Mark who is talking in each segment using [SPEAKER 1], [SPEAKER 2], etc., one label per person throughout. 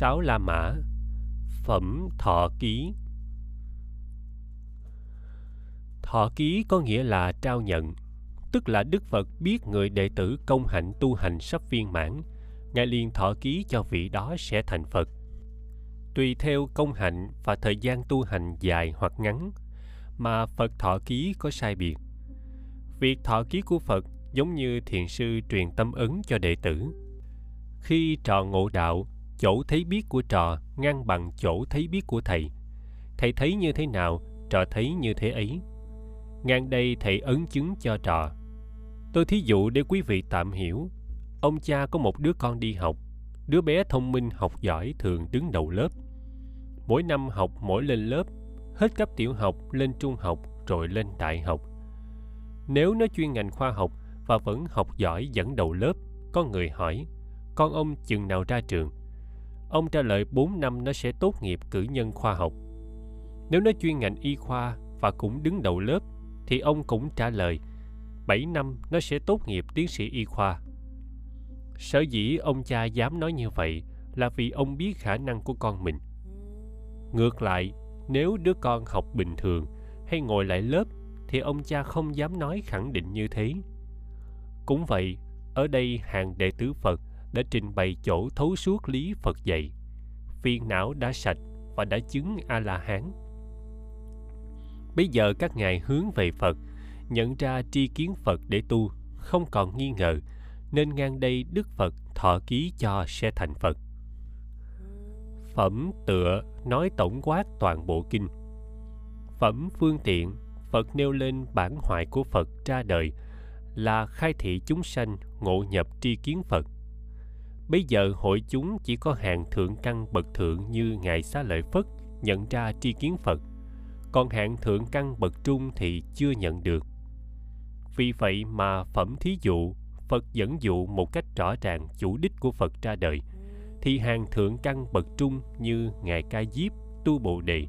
[SPEAKER 1] Sáu La Mã Phẩm Thọ Ký Thọ ký có nghĩa là trao nhận, tức là Đức Phật biết người đệ tử công hạnh tu hành sắp viên mãn, Ngài liền thọ ký cho vị đó sẽ thành Phật. Tùy theo công hạnh và thời gian tu hành dài hoặc ngắn, mà Phật thọ ký có sai biệt. Việc thọ ký của Phật giống như thiền sư truyền tâm ấn cho đệ tử. Khi trò ngộ đạo, chỗ thấy biết của trò ngang bằng chỗ thấy biết của thầy. Thầy thấy như thế nào, trò thấy như thế ấy. Ngang đây thầy ấn chứng cho trò. Tôi thí dụ để quý vị tạm hiểu. Ông cha có một đứa con đi học. Đứa bé thông minh học giỏi thường đứng đầu lớp. Mỗi năm học mỗi lên lớp hết cấp tiểu học lên trung học rồi lên đại học. Nếu nó chuyên ngành khoa học và vẫn học giỏi dẫn đầu lớp có người hỏi con ông chừng nào ra trường? Ông trả lời 4 năm nó sẽ tốt nghiệp cử nhân khoa học nếu nó chuyên ngành y khoa và cũng đứng đầu lớp thì ông cũng trả lời 7 năm nó sẽ tốt nghiệp tiến sĩ y khoa. Sở dĩ ông cha dám nói như vậy là vì ông biết khả năng của con mình. Ngược lại, nếu đứa con học bình thường hay ngồi lại lớp thì ông cha không dám nói khẳng định như thế. Cũng vậy, ở đây hàng đệ tử Phật đã trình bày chỗ thấu suốt lý Phật dạy. Phiền não đã sạch và đã chứng A-la-hán Bây giờ các ngài hướng về Phật, nhận ra tri kiến Phật để tu, không còn nghi ngờ, nên ngang đây Đức Phật thọ ký cho sẽ thành Phật. Phẩm tựa nói tổng quát toàn bộ kinh. Phẩm phương tiện, Phật nêu lên bản hoại của Phật ra đời là khai thị chúng sanh ngộ nhập tri kiến Phật. Bây giờ hội chúng chỉ có hàng thượng căn bậc thượng như Ngài Xá Lợi Phất nhận ra tri kiến Phật – còn hạng thượng căn bậc trung thì chưa nhận được. Vì vậy mà phẩm thí dụ, Phật dẫn dụ một cách rõ ràng chủ đích của Phật ra đời, thì hàng thượng căn bậc trung như Ngài Ca Diếp, Tu Bồ Đề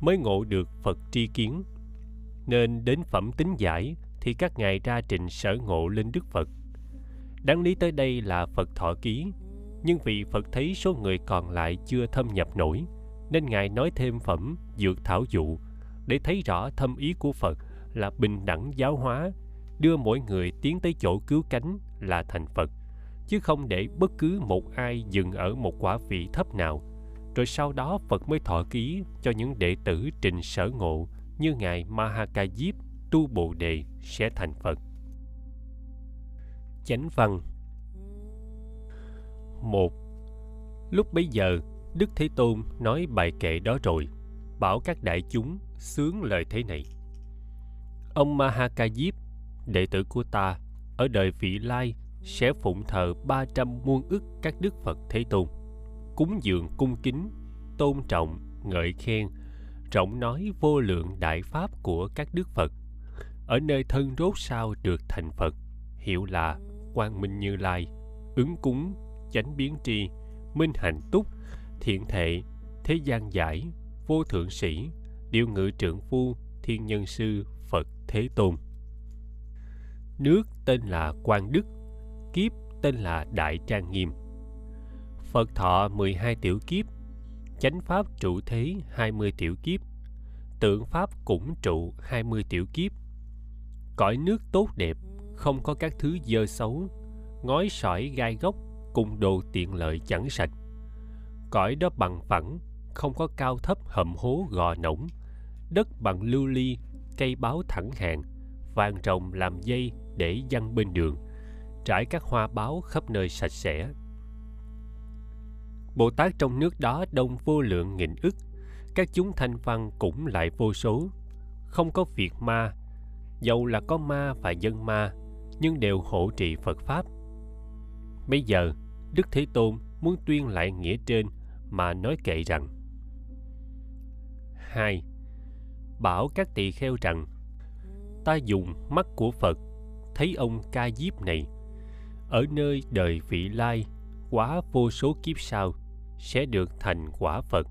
[SPEAKER 1] mới ngộ được Phật tri kiến. Nên đến phẩm tính giải thì các ngài ra trình sở ngộ lên Đức Phật. Đáng lý tới đây là Phật thọ ký, nhưng vì Phật thấy số người còn lại chưa thâm nhập nổi, nên Ngài nói thêm phẩm dược thảo dụ để thấy rõ thâm ý của Phật là bình đẳng giáo hóa, đưa mỗi người tiến tới chỗ cứu cánh là thành Phật, chứ không để bất cứ một ai dừng ở một quả vị thấp nào. Rồi sau đó Phật mới thọ ký cho những đệ tử trình sở ngộ như Ngài Mahakajip tu Bồ Đề sẽ thành Phật. Chánh văn một Lúc bấy giờ, Đức Thế Tôn nói bài kệ đó rồi, bảo các đại chúng sướng lời thế này ông mahakajip đệ tử của ta ở đời vị lai sẽ phụng thờ 300 muôn ức các đức Phật Thế Tôn, cúng dường cung kính, tôn trọng, ngợi khen, rộng nói vô lượng đại pháp của các đức Phật. Ở nơi thân rốt sao được thành Phật, hiệu là Quang Minh Như Lai, ứng cúng, chánh biến tri, minh hạnh túc, thiện thệ, thế gian giải, vô thượng sĩ, điều ngự trượng phu thiên nhân sư phật thế tôn. Nước tên là quang đức kiếp tên là đại trang nghiêm. Phật thọ 12 tiểu kiếp chánh pháp trụ thế 20 tiểu kiếp tượng pháp cũng trụ 20 tiểu kiếp. Cõi nước tốt đẹp không có các thứ dơ xấu, ngói sỏi gai góc cùng đồ tiện lợi chẳng sạch. Cõi đó bằng phẳng, không có cao thấp hầm hố gò nổng. Đất bằng lưu ly, cây báo thẳng hàng, vàng trồng làm dây để dăng bên đường, trải các hoa báo khắp nơi sạch sẽ. Bồ tát trong nước đó đông vô lượng nghìn ức, các chúng thanh văn cũng lại vô số. Không có việc ma, dầu là có ma và dân ma nhưng đều hộ trì phật pháp. Bây giờ, đức thế tôn muốn tuyên lại nghĩa trên mà nói kệ rằng, hai, bảo các tỳ kheo rằng, ta dùng mắt của phật, thấy ông ca diếp này, ở nơi đời vị lai quá vô số kiếp sau sẽ được thành quả phật,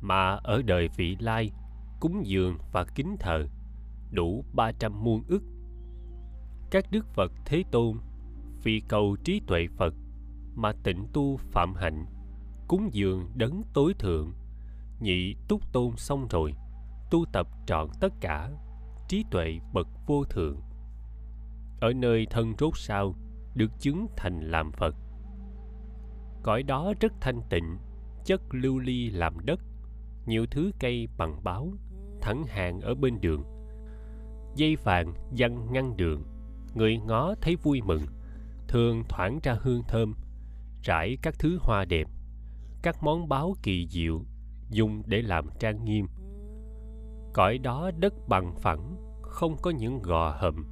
[SPEAKER 1] mà ở đời vị lai cúng dường và kính thờ đủ ba trăm muôn ức các đức phật thế tôn, vì cầu trí tuệ phật mà tịnh tu phạm hạnh, cúng dường đấng tối thượng, nhị túc tôn xong rồi, tu tập trọn tất cả trí tuệ bậc vô thượng. Ở nơi thân rốt sao được chứng thành làm phật. Cõi đó rất thanh tịnh, chất lưu ly làm đất, nhiều thứ cây bằng báo, thẳng hàng ở bên đường. Dây vàng dăng ngăn đường người ngó thấy vui mừng, thường thoảng ra hương thơm rải các thứ hoa đẹp, các món báo kỳ diệu dùng để làm trang nghiêm. Cõi đó đất bằng phẳng, không có những gò hầm,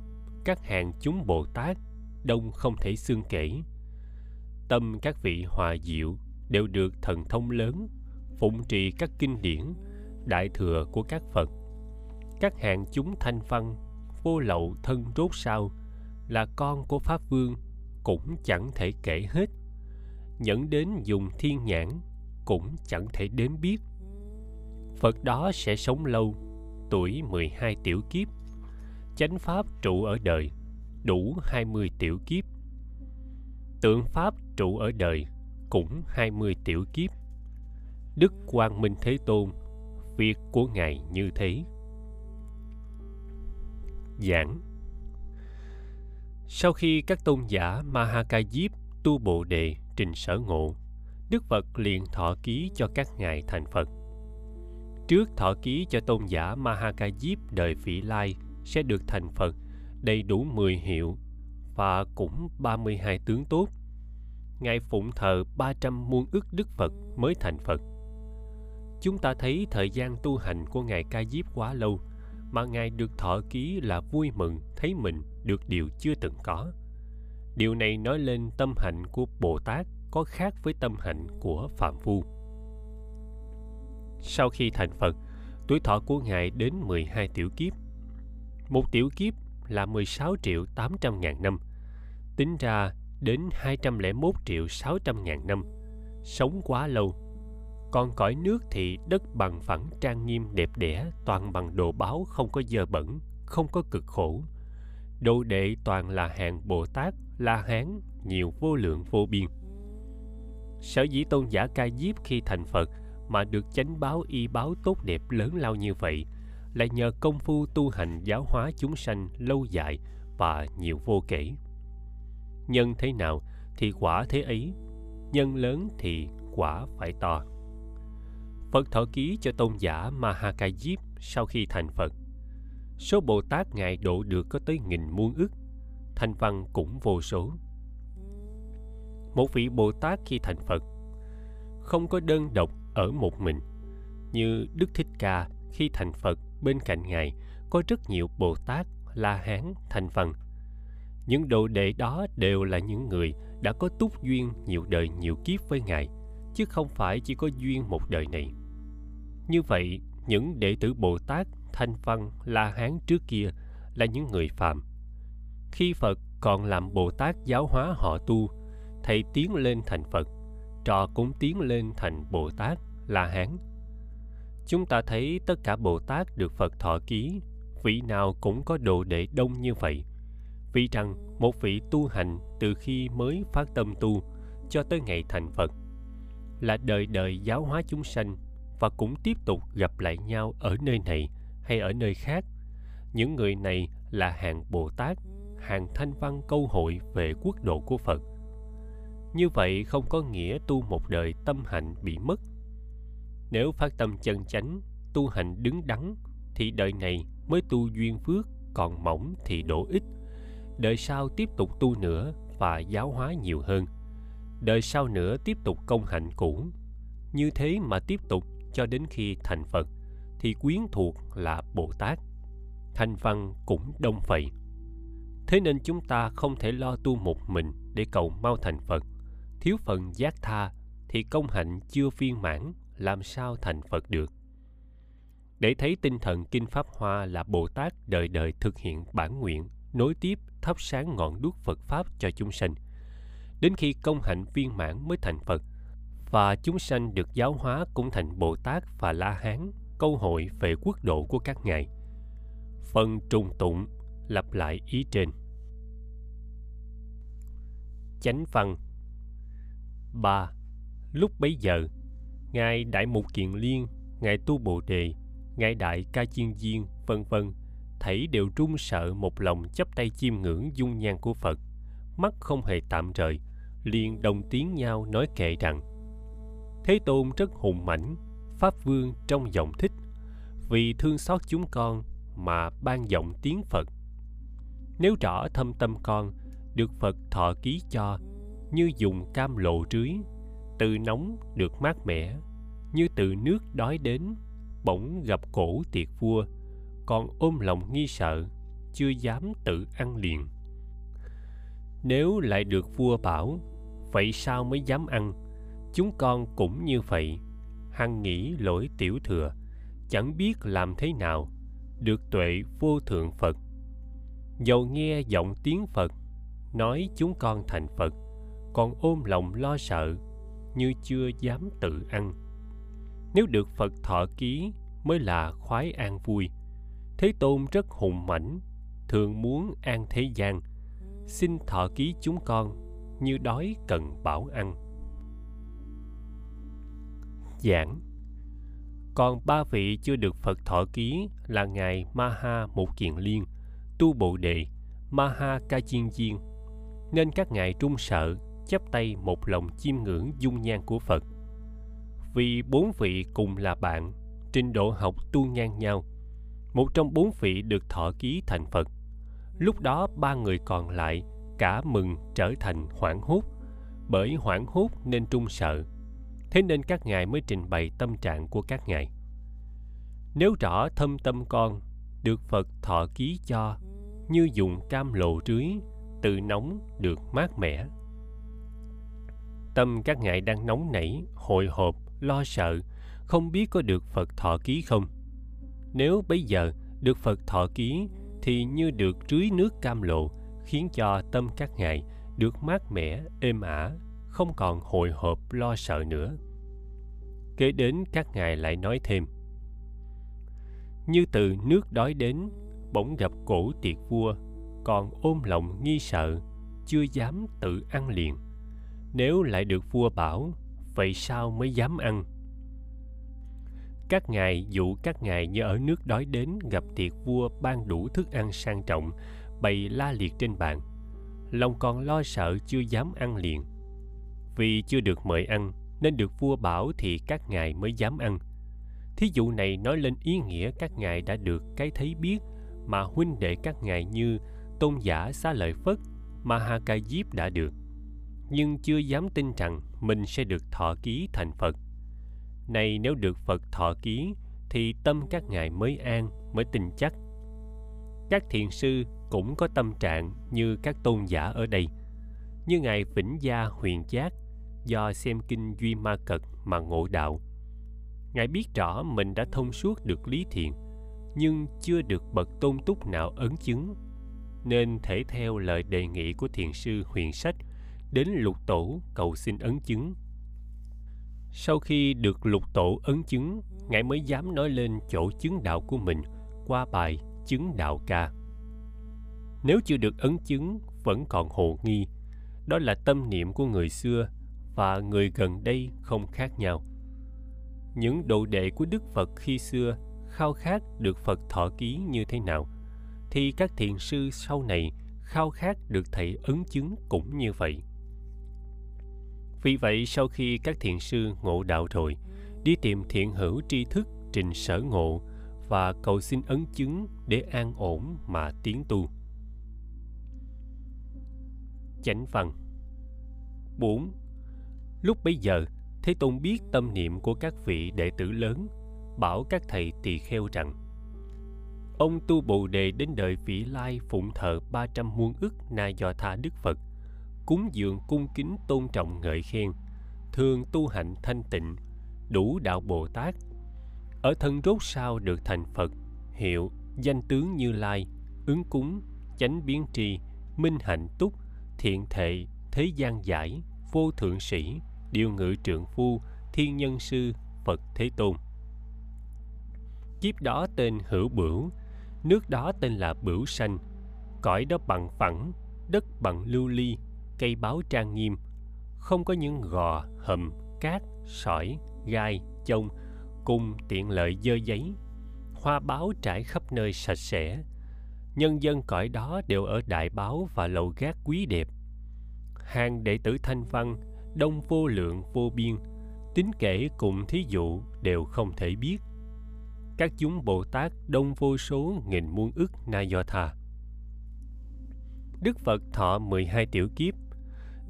[SPEAKER 1] các hàng chúng bồ tát đông không thể xương kể. Tâm các vị hòa diệu đều được thần thông lớn, phụng trì các kinh điển, đại thừa của các phật. Các hạng chúng thanh văn, vô lậu thân rốt sao là con của pháp vương cũng chẳng thể kể hết. Nhẫn đến dùng thiên nhãn cũng chẳng thể đếm biết. Phật đó sẽ sống lâu, tuổi 12 tiểu kiếp. Chánh pháp trụ ở đời, đủ 20 tiểu kiếp. Tượng pháp trụ ở đời, cũng 20 tiểu kiếp. Đức Quang Minh Thế Tôn, việc của ngài như thế. Giảng sau khi các tôn giả Mahakajip tu bộ đề trình sở ngộ Đức Phật liền thọ ký cho các ngài thành Phật trước thọ ký cho tôn giả Mahakajip đời Phỉ Lai sẽ được thành Phật đầy đủ 10 hiệu và cũng 32 tướng tốt. Ngài phụng thờ 300 muôn ức Đức Phật mới thành Phật. Chúng ta thấy thời gian tu hành của Ngài Ca Diếp quá lâu, mà Ngài được thọ ký là vui mừng thấy mình được điều chưa từng có. Điều này nói lên tâm hạnh của Bồ Tát có khác với tâm hạnh của Phạm Phu. Sau khi thành Phật, tuổi thọ của Ngài đến 12 tiểu kiếp. Một tiểu kiếp là 16 triệu 800 ngàn năm. Tính ra đến 201 triệu 600 ngàn năm. Sống quá lâu. Còn cõi nước thì đất bằng phẳng trang nghiêm đẹp đẽ toàn bằng đồ báo không có dơ bẩn, không có cực khổ. Đồ đệ toàn là hàng Bồ Tát, La Hán, nhiều vô lượng vô biên. Sở dĩ tôn giả Ca Diếp khi thành Phật mà được chánh báo y báo tốt đẹp lớn lao như vậy là nhờ công phu tu hành giáo hóa chúng sanh lâu dài và nhiều vô kể. Nhân thế nào thì quả thế ấy, nhân lớn thì quả phải to. Phật thọ ký cho tôn giả Mahakajip sau khi thành Phật. Số Bồ Tát Ngài độ được có tới nghìn muôn ức, thanh văn cũng vô số. Một vị Bồ Tát khi thành Phật không có đơn độc ở một mình. Như Đức Thích Ca khi thành Phật bên cạnh Ngài có rất nhiều Bồ Tát, La Hán, thành phần. Những đồ đệ đó đều là những người đã có túc duyên nhiều đời nhiều kiếp với Ngài, chứ không phải chỉ có duyên một đời này. Như vậy, những đệ tử Bồ Tát, Thanh Văn, La Hán trước kia là những người phạm. Khi Phật còn làm Bồ Tát giáo hóa họ tu, thầy tiến lên thành Phật trò cũng tiến lên thành Bồ Tát, La Hán. Chúng ta thấy tất cả Bồ Tát được Phật thọ ký, vị nào cũng có đồ đệ đông như vậy. Vì rằng một vị tu hành từ khi mới phát tâm tu cho tới ngày thành Phật là đời đời giáo hóa chúng sanh và cũng tiếp tục gặp lại nhau ở nơi này hay ở nơi khác. Những người này là hàng Bồ Tát, hàng thanh văn câu hội về quốc độ của Phật. Như vậy không có nghĩa tu một đời tâm hạnh bị mất. Nếu phát tâm chân chánh tu hành đứng đắn thì đời này mới tu duyên phước còn mỏng thì đổ ít. Đời sau tiếp tục tu nữa và giáo hóa nhiều hơn. Đời sau nữa tiếp tục công hạnh cũ. Như thế mà tiếp tục cho đến khi thành phật thì quyến thuộc là bồ tát thanh văn cũng đông vậy thế nên chúng ta không thể lo tu một mình để cầu mau thành phật thiếu phần giác tha thì công hạnh chưa viên mãn làm sao thành Phật được. Để thấy tinh thần Kinh Pháp Hoa là Bồ Tát đời đời thực hiện bản nguyện, nối tiếp thắp sáng ngọn đuốc Phật Pháp cho chúng sanh. Đến khi công hạnh viên mãn mới thành Phật, và chúng sanh được giáo hóa cũng thành Bồ Tát và La Hán, câu hội về quốc độ của các ngài. Phần trùng tụng lặp lại ý trên. Chánh văn 3. lúc bấy giờ ngài đại mục kiền liên ngài tu bồ đề ngài đại ca chiên viên vân vân thảy đều run sợ một lòng chấp tay chiêm ngưỡng dung nhan của phật mắt không hề tạm rời liền đồng tiếng nhau nói kệ rằng thế tôn rất hùng mãnh, pháp vương trong giọng thích, vì thương xót chúng con mà ban giọng tiếng phật. Nếu rõ thâm tâm con, được phật thọ ký cho, như dùng cam lộ rưới từ nóng được mát mẻ, như từ nước đói đến, bỗng gặp cổ tiệc vua, còn ôm lòng nghi sợ, chưa dám tự ăn liền. Nếu lại được vua bảo, vậy sao mới dám ăn? Chúng con cũng như vậy. Hằng nghĩ lỗi tiểu thừa, chẳng biết làm thế nào, được tuệ vô thượng phật. Dầu nghe giọng tiếng phật, nói chúng con thành phật, còn ôm lòng lo sợ, như chưa dám tự ăn. Nếu được phật thọ ký, mới là khoái an vui. Thế tôn rất hùng mãnh, thường muốn an thế gian. Xin thọ ký chúng con, như đói cần bảo ăn giảng. Còn ba vị chưa được phật thọ ký là ngài maha một kiền liên, tu Bồ đề, maha ca chiên viên nên các ngài trung sợ, chắp tay một lòng chiêm ngưỡng dung nhan của phật. Vì bốn vị cùng là bạn, trình độ học tu ngang nhau, một trong bốn vị được thọ ký thành phật. Lúc đó ba người còn lại cả mừng trở thành hoảng hốt, bởi hoảng hốt nên trung sợ thế nên các ngài mới trình bày tâm trạng của các ngài. Nếu rõ thâm tâm con, được phật thọ ký cho, như dùng cam lộ rưới từ nóng được mát mẻ. Tâm các ngài đang nóng nảy, hồi hộp, lo sợ, không biết có được phật thọ ký không. Nếu bây giờ được phật thọ ký, thì như được rưới nước cam lộ khiến cho tâm các ngài được mát mẻ, êm ả không còn hồi hộp lo sợ nữa. Kế đến các ngài lại nói thêm, như từ nước đói đến, bỗng gặp cổ tiệc vua, còn ôm lòng nghi sợ, chưa dám tự ăn liền. Nếu lại được vua bảo, vậy sao mới dám ăn? Các ngài, dụ các ngài như ở nước đói đến gặp tiệc vua ban đủ thức ăn sang trọng, bày la liệt trên bàn. Lòng còn lo sợ, chưa dám ăn liền vì chưa được mời ăn, nên được vua bảo thì các ngài mới dám ăn. Thí dụ này nói lên ý nghĩa các ngài đã được cái thấy biết, mà huynh đệ các ngài như tôn giả xá lợi phất mà hà ca diếp đã được. Nhưng chưa dám tin rằng mình sẽ được thọ ký thành phật. Này nếu được phật thọ ký, thì tâm các ngài mới an, mới tin chắc. Các thiền sư cũng có tâm trạng như các tôn giả ở đây. Như ngài vĩnh gia huyền giác do xem kinh duy ma cật mà ngộ đạo. Ngài biết rõ mình đã thông suốt được lý thiện, nhưng chưa được bậc tôn túc nào ấn chứng. Nên thể theo lời đề nghị của thiền sư huyền sách, đến lục tổ cầu xin ấn chứng. Sau khi được lục tổ ấn chứng, ngài mới dám nói lên chỗ chứng đạo của mình qua bài chứng đạo ca. Nếu chưa được ấn chứng, vẫn còn hồ nghi. Đó là tâm niệm của người xưa và người gần đây không khác nhau những đồ đệ của đức phật khi xưa khao khát được phật thọ ký như thế nào, thì các thiền sư sau này khao khát được thầy ấn chứng cũng như vậy vì vậy, sau khi các thiền sư ngộ đạo rồi, đi tìm thiện hữu tri thức trình sở ngộ và cầu xin ấn chứng để an ổn mà tiến tu chánh văn 4. Lúc bấy giờ, Thế Tôn biết tâm niệm của các vị đệ tử lớn, bảo các thầy tỳ kheo rằng Ông tu Bồ Đề đến đời vị lai phụng thờ 300 muôn ức Na Do Tha Đức Phật, cúng dường cung kính tôn trọng ngợi khen, thường tu hạnh thanh tịnh, đủ đạo Bồ Tát. Ở thân rốt sao được thành Phật, hiệu, danh tướng Như Lai, ứng cúng, chánh biến tri, minh hạnh túc, thiện thệ, thế gian giải, vô thượng sĩ, điêu ngự trượng phu, thiên nhân sư, Phật Thế Tôn. Kiếp đó tên Hữu Bửu, nước đó tên là Bửu Sanh, cõi đó bằng phẳng, đất bằng lưu ly, cây báo trang nghiêm, không có những gò, hầm, cát, sỏi, gai, chông cùng tiện lợi dơ giấy. Hoa báo trải khắp nơi sạch sẽ. Nhân dân cõi đó đều ở đại báo và lầu gác quý đẹp. Hàng đệ tử thanh văn, đông vô lượng vô biên, tính kể cùng thí dụ đều không thể biết. Các chúng Bồ Tát đông vô số nghìn muôn ức na do tha. Đức Phật thọ 12 tiểu kiếp,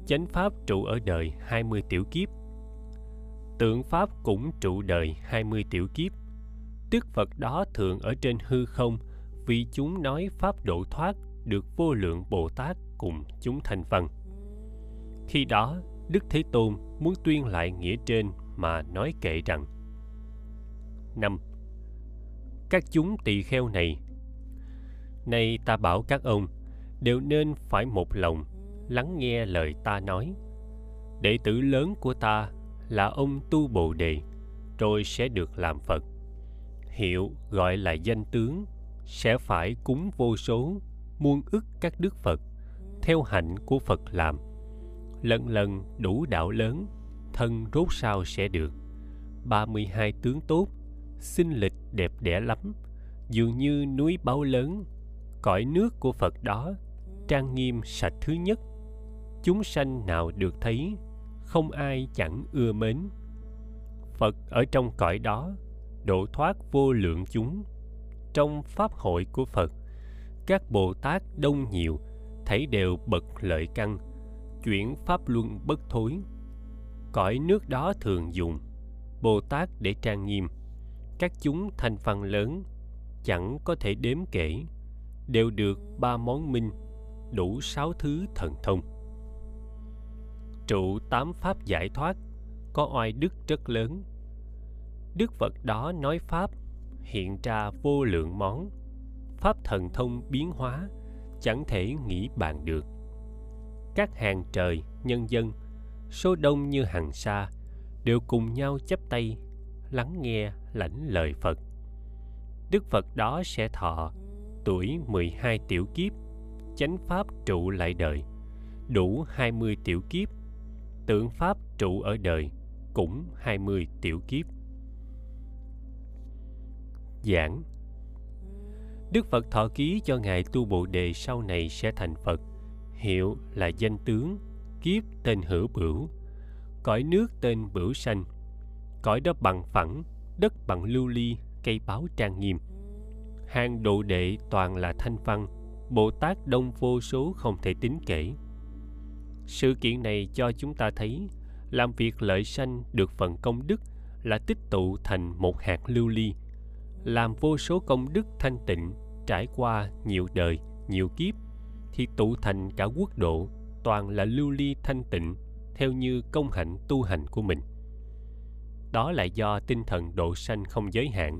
[SPEAKER 1] chánh pháp trụ ở đời 20 tiểu kiếp. Tượng pháp cũng trụ đời 20 tiểu kiếp. Tức Phật đó thường ở trên hư không vì chúng nói pháp độ thoát được vô lượng Bồ Tát cùng chúng thành phần. Khi đó, Đức Thế Tôn muốn tuyên lại nghĩa trên mà nói kệ rằng năm Các chúng tỳ kheo này Nay ta bảo các ông đều nên phải một lòng lắng nghe lời ta nói. Đệ tử lớn của ta là ông Tu Bồ Đề, rồi sẽ được làm Phật. Hiệu gọi là danh tướng, sẽ phải cúng vô số, muôn ức các đức Phật, theo hạnh của Phật làm. Lần lần đủ đạo lớn, thân rốt sao sẽ được. 32 tướng tốt, sinh lịch đẹp đẽ lắm, dường như núi báo lớn, cõi nước của Phật đó trang nghiêm sạch thứ nhất. Chúng sanh nào được thấy không ai chẳng ưa mến. Phật ở trong cõi đó độ thoát vô lượng chúng. Trong pháp hội của phật các bồ tát đông nhiều thấy đều bậc lợi căn chuyển pháp luân bất thối. Cõi nước đó thường dùng, bồ tát để trang nghiêm. Các chúng thanh văn lớn, chẳng có thể đếm kể, đều được ba món minh, đủ sáu thứ thần thông. Trụ tám pháp giải thoát, có oai đức rất lớn. Đức phật đó nói pháp, hiện ra vô lượng món. Pháp thần thông biến hóa, chẳng thể nghĩ bàn được các hàng trời nhân dân số đông như hàng sa đều cùng nhau chấp tay lắng nghe lãnh lời phật. Đức phật đó sẽ thọ tuổi 12 tiểu kiếp chánh pháp trụ lại đời đủ 20 tiểu kiếp tượng pháp trụ ở đời cũng 20 tiểu kiếp. Giảng. Đức Phật thọ ký cho Ngài Tu Bồ Đề sau này sẽ thành Phật, hiệu là danh tướng, kiếp tên hữu bửu, cõi nước tên bửu sanh, cõi đó bằng phẳng, đất bằng lưu ly, cây báo trang nghiêm. Hàng độ đệ toàn là thanh văn, Bồ Tát đông vô số không thể tính kể. Sự kiện này cho chúng ta thấy làm việc lợi sanh được phần công đức là tích tụ thành một hạt lưu ly, làm vô số công đức thanh tịnh trải qua nhiều đời, nhiều kiếp thì tụ thành cả quốc độ toàn là lưu ly thanh tịnh theo như công hạnh tu hành của mình. Đó là do tinh thần độ sanh không giới hạn.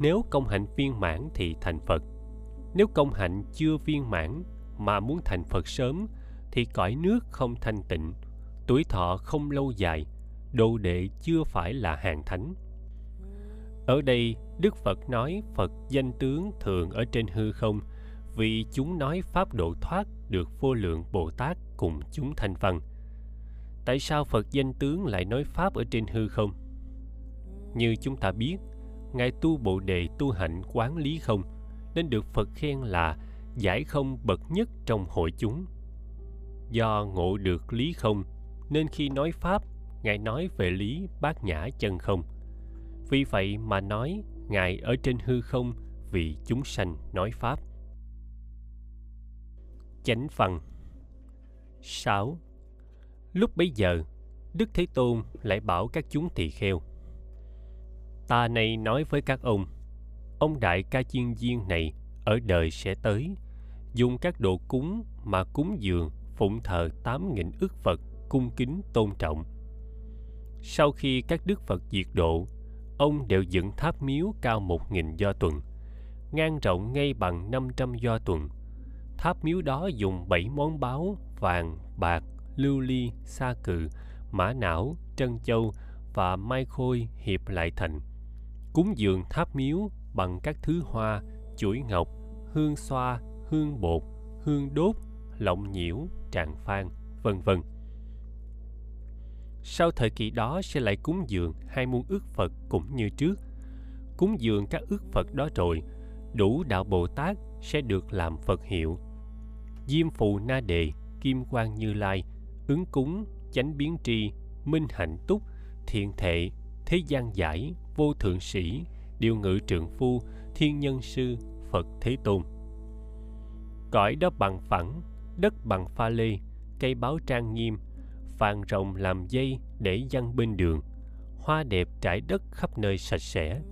[SPEAKER 1] Nếu công hạnh viên mãn thì thành Phật nếu công hạnh chưa viên mãn mà muốn thành Phật sớm thì cõi nước không thanh tịnh, tuổi thọ không lâu dài, đồ đệ chưa phải là hàng thánh. Ở đây, Đức Phật nói Phật danh tướng thường ở trên hư không vì chúng nói pháp độ thoát được vô lượng Bồ Tát cùng chúng thanh văn. Tại sao Phật danh tướng lại nói pháp ở trên hư không? Như chúng ta biết, Ngài tu Bồ Đề tu hạnh quán lý không – nên được Phật khen là giải không bậc nhất trong hội chúng. Do ngộ được lý không, nên khi nói Pháp, Ngài nói về lý bát nhã chân không. Vì vậy mà nói Ngài ở trên hư không vì chúng sanh nói Pháp. Chánh phần 6. Lúc bấy giờ, Đức Thế Tôn lại bảo các chúng tỳ kheo. Ta này nói với các ông, ông đại ca chiên viên này ở đời sẽ tới dùng các đồ cúng mà cúng dường phụng thờ tám nghìn ức Phật cung kính tôn trọng. Sau khi các đức Phật diệt độ, ông đều dựng tháp miếu cao một nghìn do tuần, ngang rộng ngay bằng năm trăm do tuần. Tháp miếu đó dùng bảy món báo vàng, bạc, lưu ly, sa cừ, mã não, trân châu và mai khôi hiệp lại thành. Cúng dường tháp miếu bằng các thứ hoa, chuỗi ngọc, hương xoa, hương bột, hương đốt, lọng nhiễu, tràng phan, vân vân. sau thời kỳ đó sẽ lại cúng dường hai muôn ước Phật cũng như trước. Cúng dường các ước Phật đó rồi, đủ đạo Bồ Tát sẽ được làm Phật hiệu. Diêm Phù Na Đề, Kim Quang Như Lai, ứng cúng, chánh biến tri, minh hạnh túc, thiện thệ, thế gian giải, vô thượng sĩ, điều ngự trượng phu, thiên nhân sư, Phật Thế Tôn. Cõi đó bằng phẳng, đất bằng pha lê, cây báo trang nghiêm, phàn rồng làm dây để dăng bên đường, hoa đẹp trải đất khắp nơi sạch sẽ.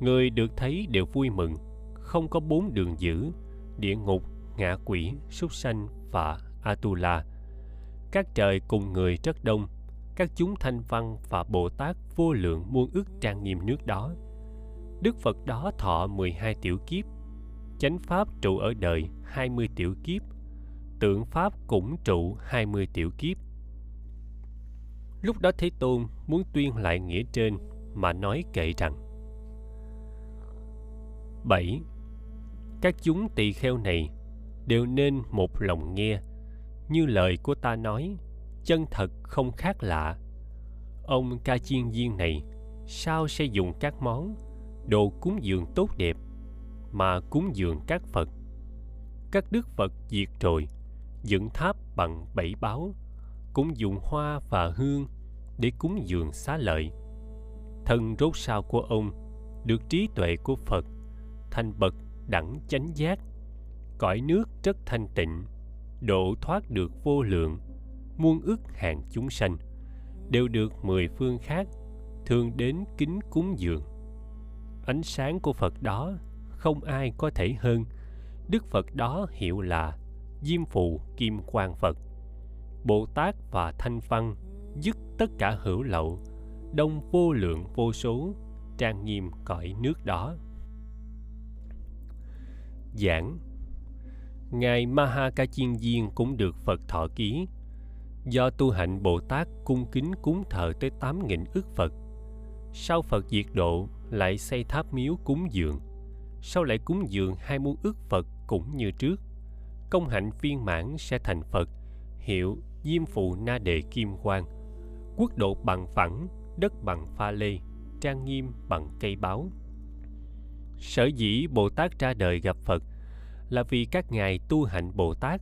[SPEAKER 1] Người được thấy đều vui mừng, không có bốn đường dữ, địa ngục, ngạ quỷ, súc sanh và Atula. Các trời cùng người rất đông, các chúng thanh văn và Bồ Tát vô lượng muôn ức trang nghiêm nước đó. Đức Phật đó thọ 12 tiểu kiếp, chánh Pháp trụ ở đời 20 tiểu kiếp, tượng Pháp cũng trụ 20 tiểu kiếp. Lúc đó Thế Tôn muốn tuyên lại nghĩa trên mà nói kệ rằng 7. Các chúng tỳ kheo này đều nên một lòng nghe. Như lời của ta nói, chân thật không khác lạ. Ông ca chiên viên này, sao sẽ dùng các món đồ cúng dường tốt đẹp mà cúng dường các phật? Các đức phật diệt rồi, dựng tháp bằng bảy báo cũng dùng hoa và hương để cúng dường xá lợi. Thân rốt sao của ông, được trí tuệ của phật, thành bậc đẳng chánh giác cõi nước rất thanh tịnh, độ thoát được vô lượng, muôn ức hàng chúng sanh, đều được mười phương khác thường đến kính cúng dường. Ánh sáng của phật đó không ai có thể hơn. Đức phật đó hiệu là diêm phù kim quang phật. Bồ tát và thanh văn dứt tất cả hữu lậu, đông vô lượng vô số, trang nghiêm cõi nước đó. Giảng ngài maha ca chiên cũng được phật thọ ký. Do tu hạnh bồ tát cung kính cúng thờ tới tám nghìn ức phật, sau phật diệt độ lại xây tháp miếu cúng dường, sau lại cúng dường hai muôn ức phật cũng như trước. Công hạnh viên mãn sẽ thành phật, hiệu diêm phụ na đề kim quang, quốc độ bằng phẳng, đất bằng pha lê, trang nghiêm bằng cây báo sở dĩ bồ tát ra đời gặp phật là vì các ngài tu hạnh bồ tát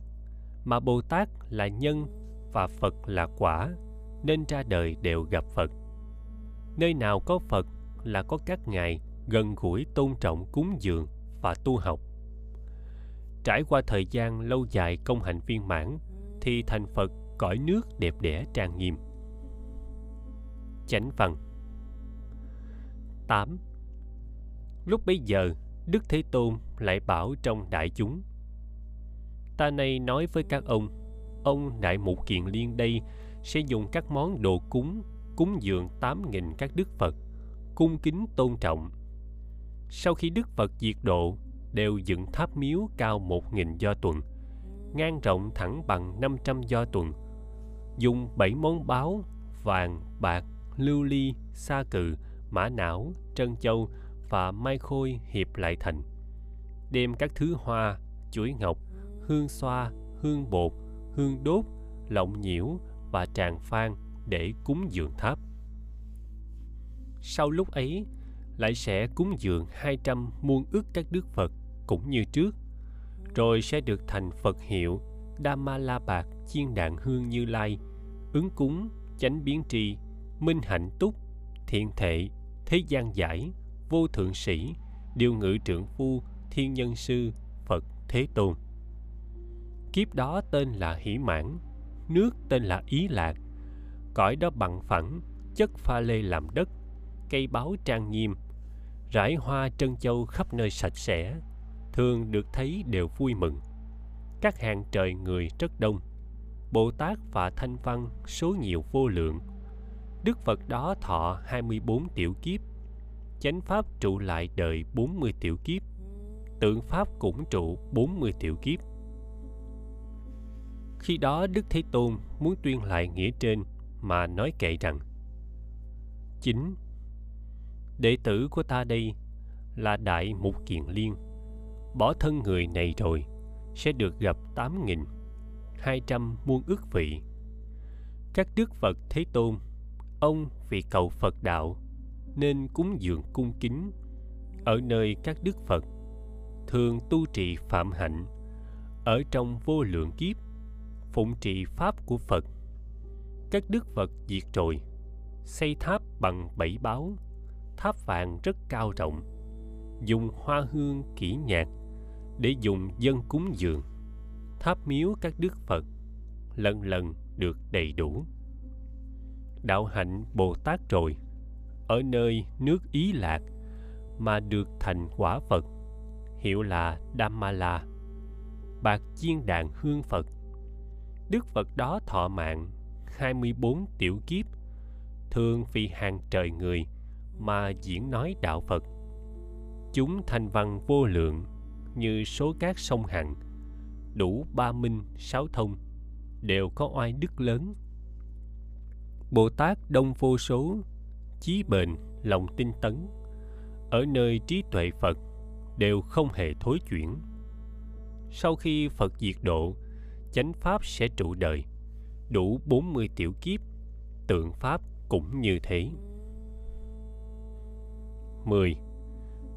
[SPEAKER 1] mà bồ tát là nhân và phật là quả nên ra đời đều gặp phật. Nơi nào có phật là có các ngài gần gũi tôn trọng cúng dường và tu học. Trải qua thời gian lâu dài công hạnh viên mãn thì thành phật cõi nước đẹp đẽ trang nghiêm. Chánh văn 8. Lúc bấy giờ, Đức Thế Tôn lại bảo trong đại chúng. Ta nay nói với các ông Ông Đại Mục Kiền Liên đây sẽ dùng các món đồ cúng cúng dường tám nghìn các đức Phật, cung kính tôn trọng. Sau khi Đức Phật diệt độ, đều dựng tháp miếu cao một nghìn do tuần, ngang rộng thẳng bằng năm trăm do tuần, dùng bảy món báo, vàng, bạc, lưu ly, sa cừ, mã não, trân châu và mai khôi hiệp lại thành. Đem các thứ hoa, chuỗi ngọc, hương xoa, hương bột, hương đốt, lọng nhiễu và tràng phan để cúng dường tháp. Sau lúc ấy, lại sẽ cúng dường 200 muôn ước các đức Phật cũng như trước, rồi sẽ được thành Phật hiệu Dhamma La Bạc Chiên Đạn Hương Như Lai, ứng cúng, chánh biến tri, minh hạnh túc, thiện thệ thế gian giải vô thượng sĩ điều ngự trượng phu thiên nhân sư phật thế tôn. Kiếp đó tên là hỷ mãn nước tên là ý lạc. Cõi đó bằng phẳng chất pha lê làm đất cây báo trang nghiêm rải hoa trân châu khắp nơi sạch sẽ thường được thấy đều vui mừng. Các hàng trời người rất đông bồ tát và thanh văn số nhiều vô lượng. Đức Phật đó thọ 24 tiểu kiếp, chánh pháp trụ lại đời 40 tiểu kiếp, tượng pháp cũng trụ 40 tiểu kiếp. Khi đó Đức Thế Tôn muốn tuyên lại nghĩa trên mà nói kệ rằng Chính Đệ tử của ta đây là Đại Mục Kiền Liên Bỏ thân người này rồi Sẽ được gặp tám nghìn hai trăm muôn ức vị các đức phật thế tôn ông vì cầu phật đạo nên cúng dường cung kính. Ở nơi các đức phật, thường tu trì phạm hạnh. Ở trong vô lượng kiếp, phụng trì pháp của phật, các đức phật diệt rồi xây tháp bằng bảy báo, tháp vàng rất cao rộng, dùng hoa hương kỹ nhạc để dùng dân cúng dường. Tháp miếu các đức phật lần lần được đầy đủ. Đạo hạnh bồ tát rồi ở nơi nước ý lạc mà được thành quả phật, hiệu là Dhammala, bạc chiên đàn hương phật. Đức phật đó thọ mạng 24 tiểu kiếp, thường vì hàng trời người mà diễn nói đạo phật. Chúng thành văn vô lượng như số các sông hằng, đủ ba minh, sáu thông, đều có oai đức lớn. Bồ tát đông vô số chí bền, lòng tinh tấn ở nơi trí tuệ phật, đều không hề thối chuyển sau khi phật diệt độ, chánh pháp sẽ trụ đời, đủ 40 tiểu kiếp, tượng pháp cũng như thế 10.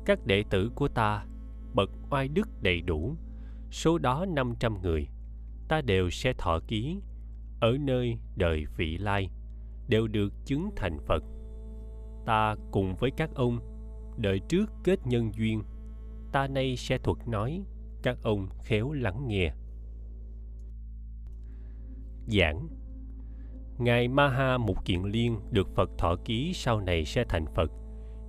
[SPEAKER 1] Các đệ tử của ta bậc oai đức đầy đủ, số đó 500 người, ta đều sẽ thọ ký ở nơi đời vị lai, đều được chứng thành Phật. Ta cùng với các ông đợi trước kết nhân duyên, ta nay sẽ thuật nói, các ông khéo lắng nghe. Giảng. Ngài Maha Mục Kiện Liên được Phật thọ ký sau này sẽ thành Phật,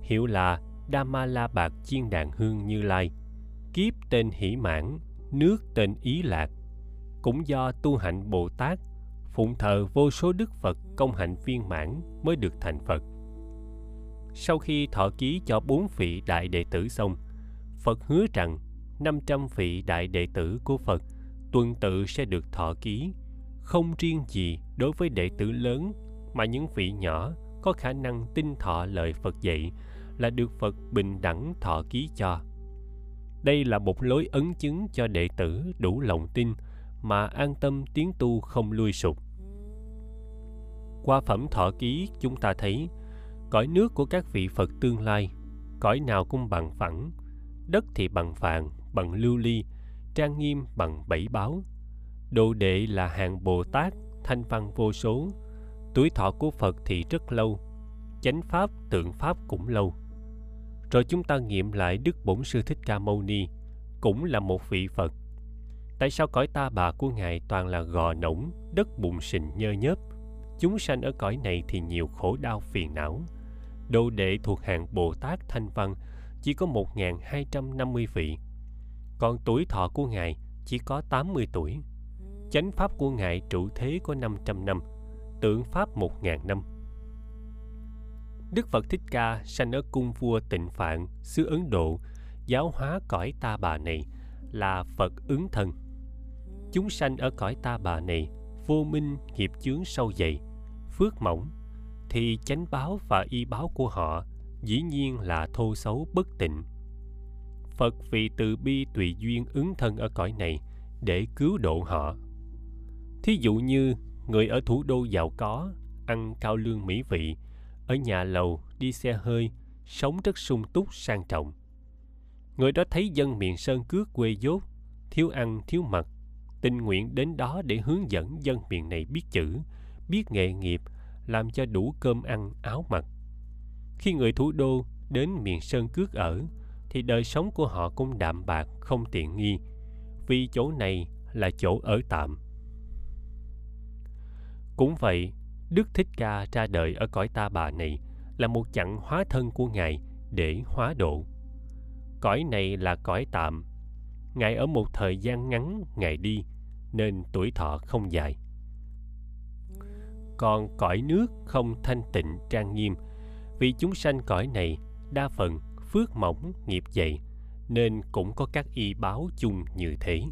[SPEAKER 1] hiểu là Dhamala Bạc Chiên Đàn Hương Như Lai, kiếp tên Hỷ Mãn, nước tên Ý Lạc, cũng do tu hạnh Bồ Tát phụng thờ vô số đức Phật công hạnh viên mãn mới được thành Phật. Sau khi thọ ký cho bốn vị đại đệ tử xong, Phật hứa rằng 500 vị đại đệ tử của Phật tuần tự sẽ được thọ ký, không riêng gì đối với đệ tử lớn mà những vị nhỏ có khả năng tin thọ lời Phật dạy là được Phật bình đẳng thọ ký cho. Đây là một lối ấn chứng cho đệ tử đủ lòng tin mà an tâm tiến tu không lui sụp. Qua phẩm thọ ký chúng ta thấy cõi nước của các vị Phật tương lai, cõi nào cũng bằng phẳng, đất thì bằng vàng, bằng lưu ly, trang nghiêm bằng bảy báo. Đồ đệ là hàng Bồ Tát, thanh văn vô số, tuổi thọ của Phật thì rất lâu, chánh pháp, tượng pháp cũng lâu. Rồi chúng ta nghiệm lại Đức Bổn Sư Thích Ca Mâu Ni, cũng là một vị Phật, tại sao cõi ta bà của ngài toàn là gò nổng đất bùn sình nhơ nhớp chúng sanh ở cõi này thì nhiều khổ đau phiền não đồ đệ thuộc hạng bồ tát thanh văn chỉ có 1.250 vị. Còn tuổi thọ của ngài chỉ có 80 tuổi. Chánh pháp của ngài trụ thế có 500 năm tượng pháp 1.000 năm. Đức Phật Thích Ca sanh ở cung vua Tịnh Phạn, xứ Ấn Độ, giáo hóa cõi ta bà này là Phật ứng thân. Chúng sanh ở cõi ta bà này vô minh nghiệp chướng sâu dày phước mỏng thì chánh báo và y báo của họ dĩ nhiên là thô xấu bất tịnh. Phật vì từ bi tùy duyên ứng thân ở cõi này để cứu độ họ. Thí dụ như người ở thủ đô giàu có ăn cao lương mỹ vị ở nhà lầu đi xe hơi sống rất sung túc sang trọng. Người đó thấy dân miền sơn cước quê dốt thiếu ăn thiếu mặc tình nguyện đến đó để hướng dẫn dân miền này biết chữ, biết nghề nghiệp, làm cho đủ cơm ăn, áo mặc. Khi người thủ đô đến miền Sơn Cước ở, thì đời sống của họ cũng đạm bạc, không tiện nghi, vì chỗ này là chỗ ở tạm. Cũng vậy, Đức Thích Ca ra đời ở cõi ta bà này là một chặng hóa thân của Ngài để hóa độ. Cõi này là cõi tạm, Ngài ở một thời gian ngắn Ngài đi, nên tuổi thọ không dài. Còn cõi nước không thanh tịnh trang nghiêm, vì chúng sanh cõi này đa phần phước mỏng nghiệp dày, nên cũng có các y báo chung như thế.